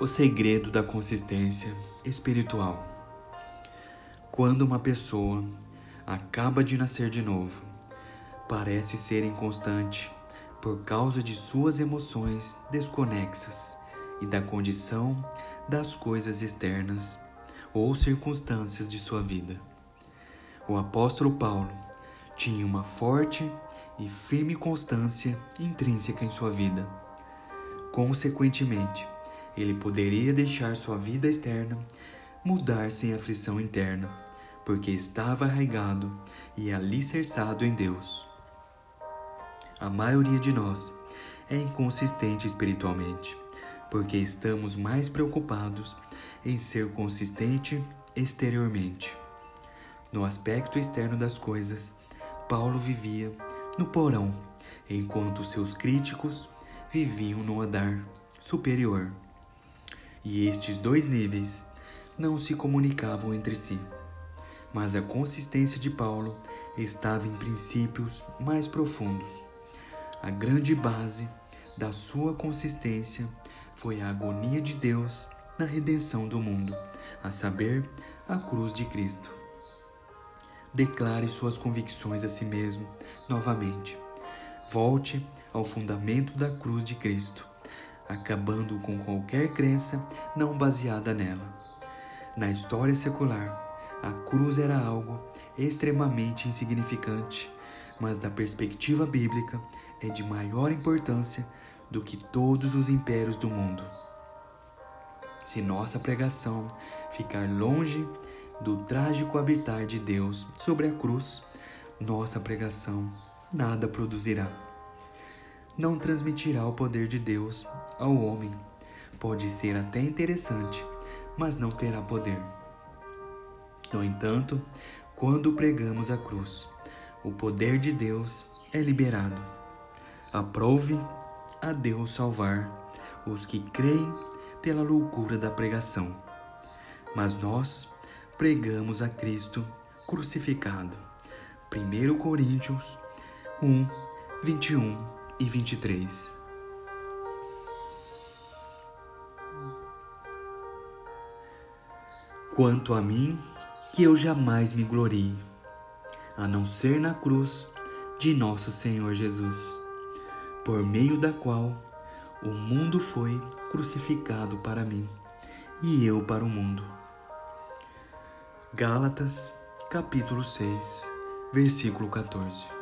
O segredo da consistência espiritual. Quando uma pessoa acaba de nascer de novo, parece ser inconstante por causa de suas emoções desconexas e da condição das coisas externas ou circunstâncias de sua vida. O apóstolo Paulo tinha uma forte e firme constância intrínseca em sua vida. Consequentemente, ele poderia deixar sua vida externa mudar sem aflição interna, porque estava arraigado e alicerçado em Deus. A maioria de nós é inconsistente espiritualmente, porque estamos mais preocupados em ser consistente exteriormente. No aspecto externo das coisas, Paulo vivia no porão, enquanto seus críticos viviam no andar superior e estes dois níveis não se comunicavam entre si. Mas a consistência de Paulo estava em princípios mais profundos. A grande base da sua consistência foi a agonia de Deus na redenção do mundo, a saber, a cruz de Cristo. Declare suas convicções a si mesmo novamente. Volte ao fundamento da cruz de Cristo acabando com qualquer crença não baseada nela. Na história secular, a cruz era algo extremamente insignificante, mas da perspectiva bíblica é de maior importância do que todos os impérios do mundo. Se nossa pregação ficar longe do trágico habitar de Deus sobre a cruz, nossa pregação nada produzirá não transmitirá o poder de Deus ao homem. Pode ser até interessante, mas não terá poder. No entanto, quando pregamos a cruz, o poder de Deus é liberado. Aprove a Deus salvar os que creem pela loucura da pregação. Mas nós pregamos a Cristo crucificado. 1 Coríntios 1, 21 e 23. Quanto a mim, que eu jamais me glorie, a não ser na cruz de nosso Senhor Jesus, por meio da qual o mundo foi crucificado para mim e eu para o mundo. Gálatas, capítulo 6, versículo 14.